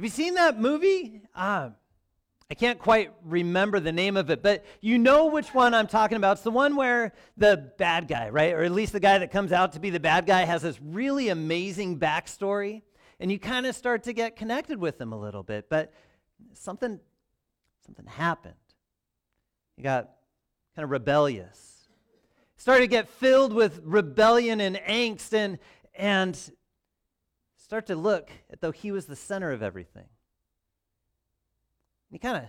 Have you seen that movie? Uh, I can't quite remember the name of it, but you know which one I'm talking about. It's the one where the bad guy, right? Or at least the guy that comes out to be the bad guy has this really amazing backstory, and you kind of start to get connected with him a little bit. But something, something happened. He got kind of rebellious. Started to get filled with rebellion and angst and, and start to look as though he was the center of everything. You kind of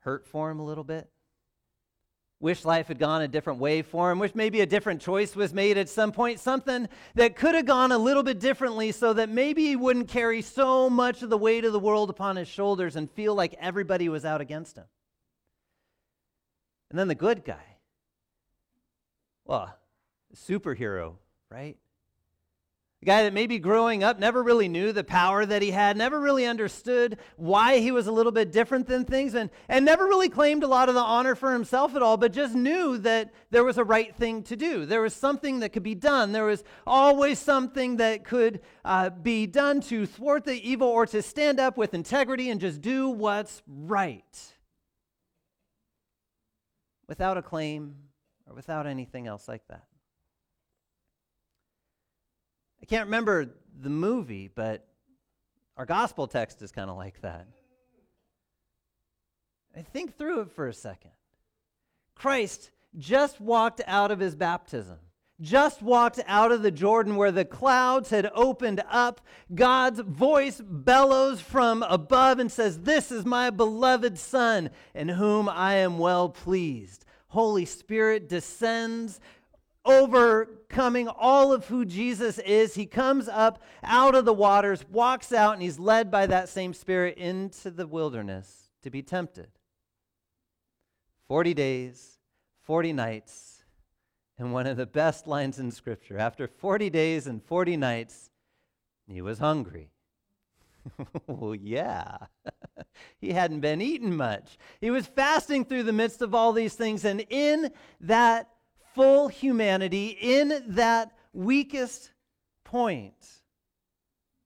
hurt for him a little bit. Wish life had gone a different way for him. Wish maybe a different choice was made at some point. Something that could have gone a little bit differently so that maybe he wouldn't carry so much of the weight of the world upon his shoulders and feel like everybody was out against him. And then the good guy. Well, superhero, right? A guy that maybe growing up never really knew the power that he had, never really understood why he was a little bit different than things, and, and never really claimed a lot of the honor for himself at all, but just knew that there was a right thing to do. There was something that could be done. There was always something that could uh, be done to thwart the evil or to stand up with integrity and just do what's right without a claim or without anything else like that. I can't remember the movie, but our gospel text is kind of like that. I think through it for a second. Christ just walked out of his baptism, just walked out of the Jordan where the clouds had opened up. God's voice bellows from above and says, This is my beloved Son, in whom I am well pleased. Holy Spirit descends, overcoming all of who Jesus is. He comes up out of the waters, walks out, and he's led by that same Spirit into the wilderness to be tempted. 40 days, 40 nights, and one of the best lines in Scripture. After 40 days and 40 nights, he was hungry. well, yeah. he hadn't been eating much. He was fasting through the midst of all these things, and in that full humanity in that weakest point.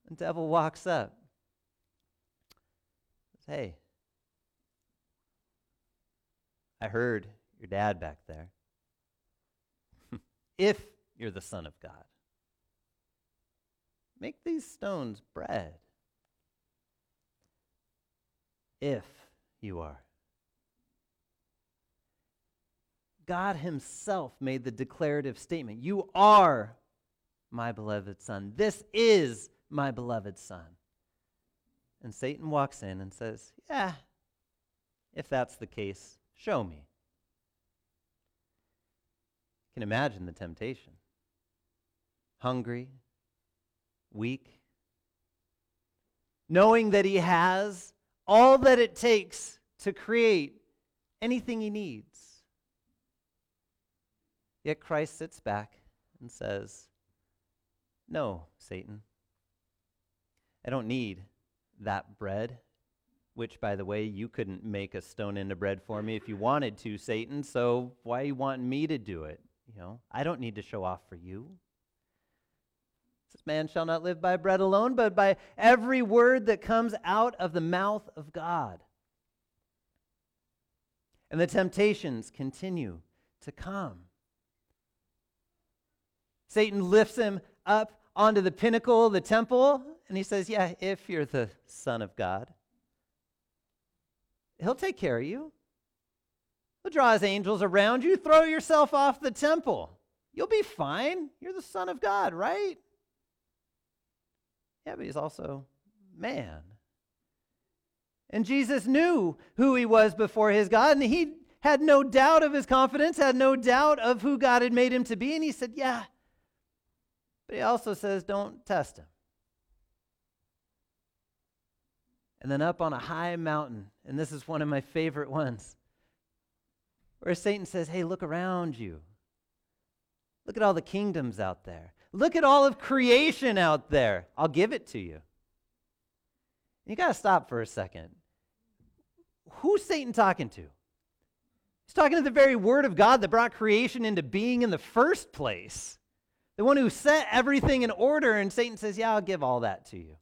The devil walks up. Hey, I heard your dad back there. if you're the Son of God, make these stones bread. If you are. God Himself made the declarative statement You are my beloved Son. This is my beloved Son. And Satan walks in and says, Yeah, if that's the case, show me. You can imagine the temptation. Hungry, weak, knowing that he has all that it takes to create anything he needs. Yet Christ sits back and says, No, Satan. I don't need that bread, which, by the way, you couldn't make a stone into bread for me if you wanted to, Satan, so why you want me to do it? You know, I don't need to show off for you. This man shall not live by bread alone, but by every word that comes out of the mouth of God. And the temptations continue to come. Satan lifts him up onto the pinnacle of the temple, and he says, Yeah, if you're the Son of God, he'll take care of you. He'll draw his angels around you, throw yourself off the temple. You'll be fine. You're the Son of God, right? Yeah, but he's also man. And Jesus knew who he was before his God, and he had no doubt of his confidence, had no doubt of who God had made him to be. And he said, Yeah, but he also says, don't test him. And then up on a high mountain, and this is one of my favorite ones, where Satan says, hey, look around you. Look at all the kingdoms out there. Look at all of creation out there. I'll give it to you. You got to stop for a second. Who's Satan talking to? He's talking to the very word of God that brought creation into being in the first place the one who set everything in order, and Satan says, Yeah, I'll give all that to you.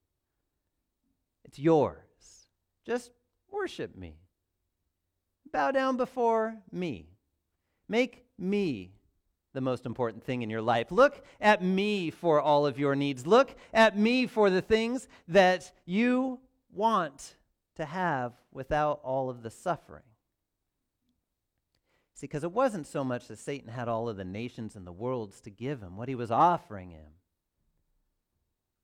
It's yours. Just worship me. Bow down before me. Make me the most important thing in your life. Look at me for all of your needs. Look at me for the things that you want to have without all of the suffering. See, because it wasn't so much that Satan had all of the nations and the worlds to give him, what he was offering him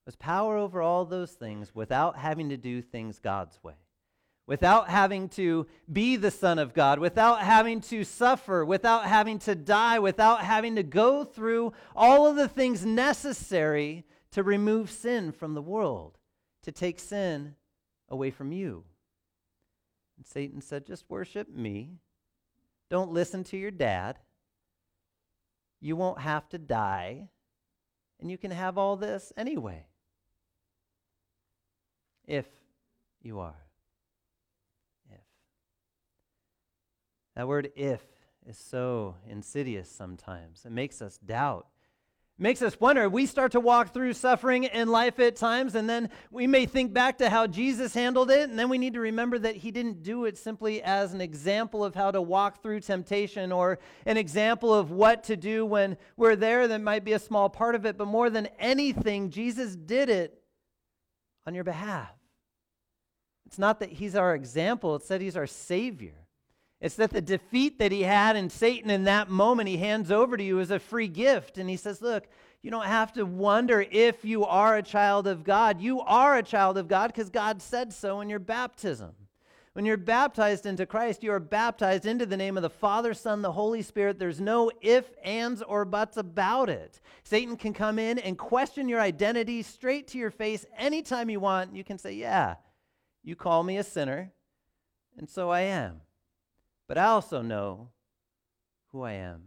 was power over all those things without having to do things God's way, without having to be the Son of God, without having to suffer, without having to die, without having to go through all of the things necessary to remove sin from the world, to take sin away from you. And Satan said, Just worship me don't listen to your dad. You won't have to die. And you can have all this anyway. If you are. If. That word if is so insidious sometimes. It makes us doubt makes us wonder. We start to walk through suffering in life at times, and then we may think back to how Jesus handled it, and then we need to remember that he didn't do it simply as an example of how to walk through temptation or an example of what to do when we're there. That might be a small part of it, but more than anything, Jesus did it on your behalf. It's not that he's our example, it's that he's our Savior. It's that the defeat that he had in Satan in that moment, he hands over to you as a free gift. And he says, Look, you don't have to wonder if you are a child of God. You are a child of God because God said so in your baptism. When you're baptized into Christ, you are baptized into the name of the Father, Son, the Holy Spirit. There's no if, ands, or buts about it. Satan can come in and question your identity straight to your face anytime you want. You can say, Yeah, you call me a sinner, and so I am. But I also know who I am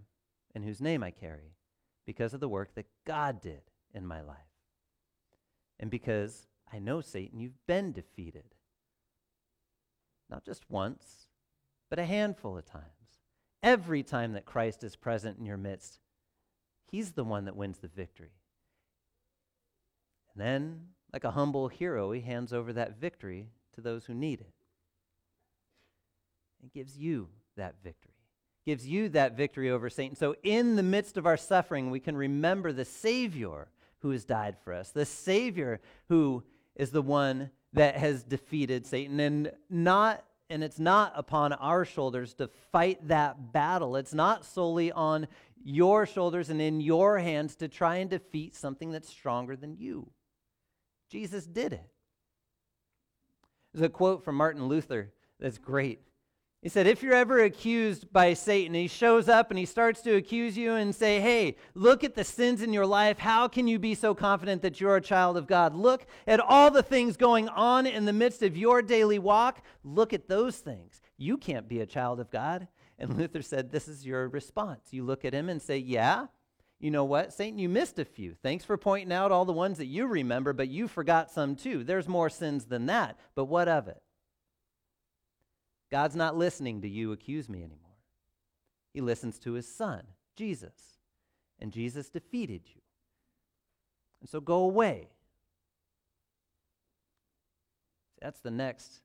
and whose name I carry because of the work that God did in my life. And because I know, Satan, you've been defeated. Not just once, but a handful of times. Every time that Christ is present in your midst, he's the one that wins the victory. And then, like a humble hero, he hands over that victory to those who need it. It gives you that victory, gives you that victory over Satan. So, in the midst of our suffering, we can remember the Savior who has died for us, the Savior who is the one that has defeated Satan, and not and it's not upon our shoulders to fight that battle. It's not solely on your shoulders and in your hands to try and defeat something that's stronger than you. Jesus did it. There's a quote from Martin Luther that's great. He said, if you're ever accused by Satan, he shows up and he starts to accuse you and say, hey, look at the sins in your life. How can you be so confident that you're a child of God? Look at all the things going on in the midst of your daily walk. Look at those things. You can't be a child of God. And Luther said, this is your response. You look at him and say, yeah, you know what, Satan, you missed a few. Thanks for pointing out all the ones that you remember, but you forgot some too. There's more sins than that. But what of it? God's not listening to you accuse me anymore. He listens to his son, Jesus. And Jesus defeated you. And so go away. That's the next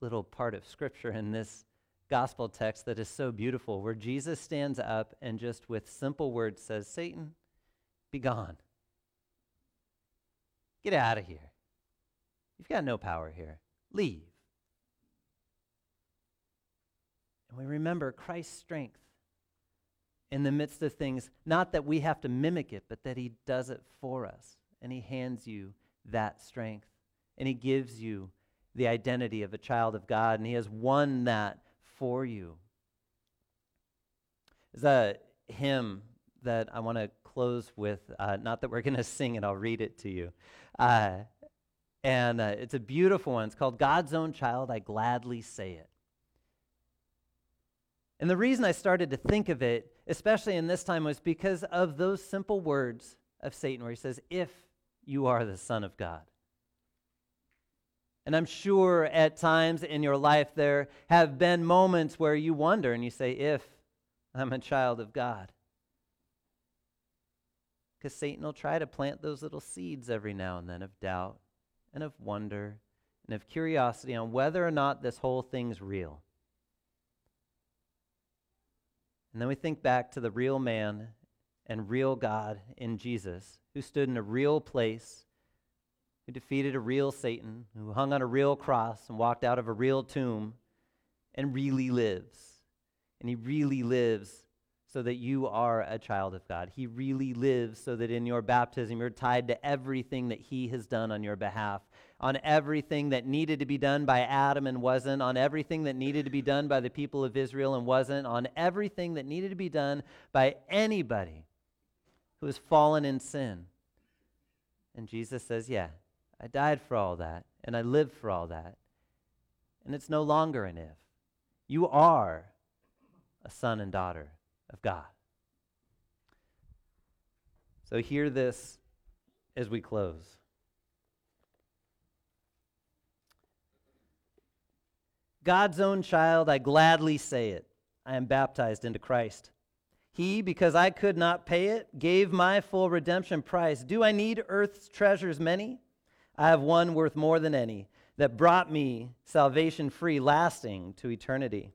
little part of scripture in this gospel text that is so beautiful, where Jesus stands up and just with simple words says, Satan, be gone. Get out of here. You've got no power here. Leave. And we remember Christ's strength in the midst of things, not that we have to mimic it, but that He does it for us. And He hands you that strength. And He gives you the identity of a child of God. And He has won that for you. There's a hymn that I want to close with. Uh, not that we're going to sing it, I'll read it to you. Uh, and uh, it's a beautiful one. It's called God's Own Child, I Gladly Say It. And the reason I started to think of it, especially in this time, was because of those simple words of Satan, where he says, If you are the Son of God. And I'm sure at times in your life there have been moments where you wonder and you say, If I'm a child of God. Because Satan will try to plant those little seeds every now and then of doubt and of wonder and of curiosity on whether or not this whole thing's real. And then we think back to the real man and real God in Jesus, who stood in a real place, who defeated a real Satan, who hung on a real cross and walked out of a real tomb and really lives. And he really lives so that you are a child of God. He really lives so that in your baptism you're tied to everything that He has done on your behalf, on everything that needed to be done by Adam and wasn't, on everything that needed to be done by the people of Israel and wasn't, on everything that needed to be done by anybody who has fallen in sin. And Jesus says, Yeah, I died for all that, and I lived for all that. And it's no longer an if. You are a son and daughter of God. So, hear this as we close. God's own child, I gladly say it. I am baptized into Christ. He, because I could not pay it, gave my full redemption price. Do I need earth's treasures many? I have one worth more than any that brought me salvation free, lasting to eternity.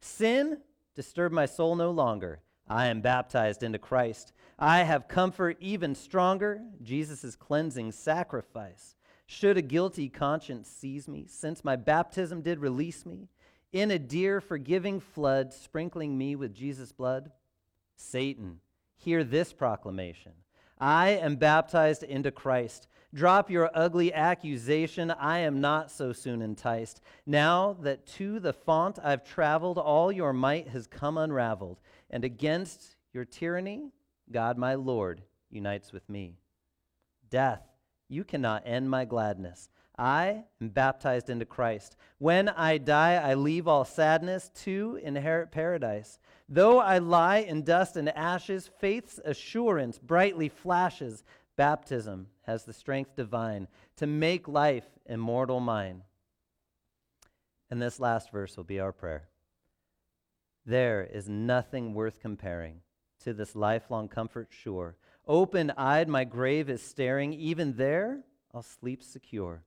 Sin disturbed my soul no longer. I am baptized into Christ. I have comfort even stronger, Jesus' cleansing sacrifice. Should a guilty conscience seize me, since my baptism did release me, in a dear forgiving flood, sprinkling me with Jesus' blood? Satan, hear this proclamation I am baptized into Christ. Drop your ugly accusation. I am not so soon enticed. Now that to the font I've traveled, all your might has come unraveled. And against your tyranny, God my Lord unites with me. Death, you cannot end my gladness. I am baptized into Christ. When I die, I leave all sadness to inherit paradise. Though I lie in dust and ashes, faith's assurance brightly flashes. Baptism has the strength divine to make life immortal mine. And this last verse will be our prayer. There is nothing worth comparing to this lifelong comfort sure. Open eyed, my grave is staring. Even there, I'll sleep secure.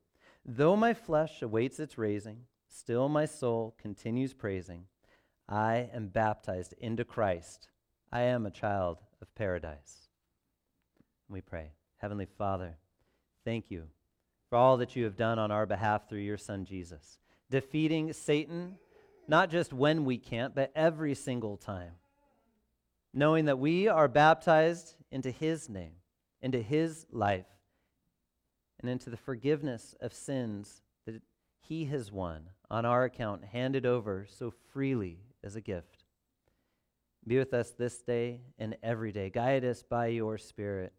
Though my flesh awaits its raising, still my soul continues praising. I am baptized into Christ. I am a child of paradise. We pray. Heavenly Father, thank you for all that you have done on our behalf through your Son Jesus, defeating Satan, not just when we can't, but every single time. Knowing that we are baptized into his name, into his life, and into the forgiveness of sins that he has won on our account, handed over so freely as a gift. Be with us this day and every day. Guide us by your Spirit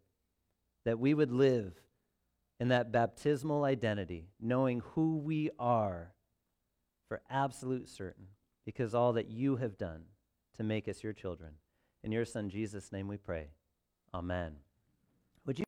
that we would live in that baptismal identity, knowing who we are for absolute certain, because all that you have done to make us your children. In your Son Jesus' name we pray. Amen.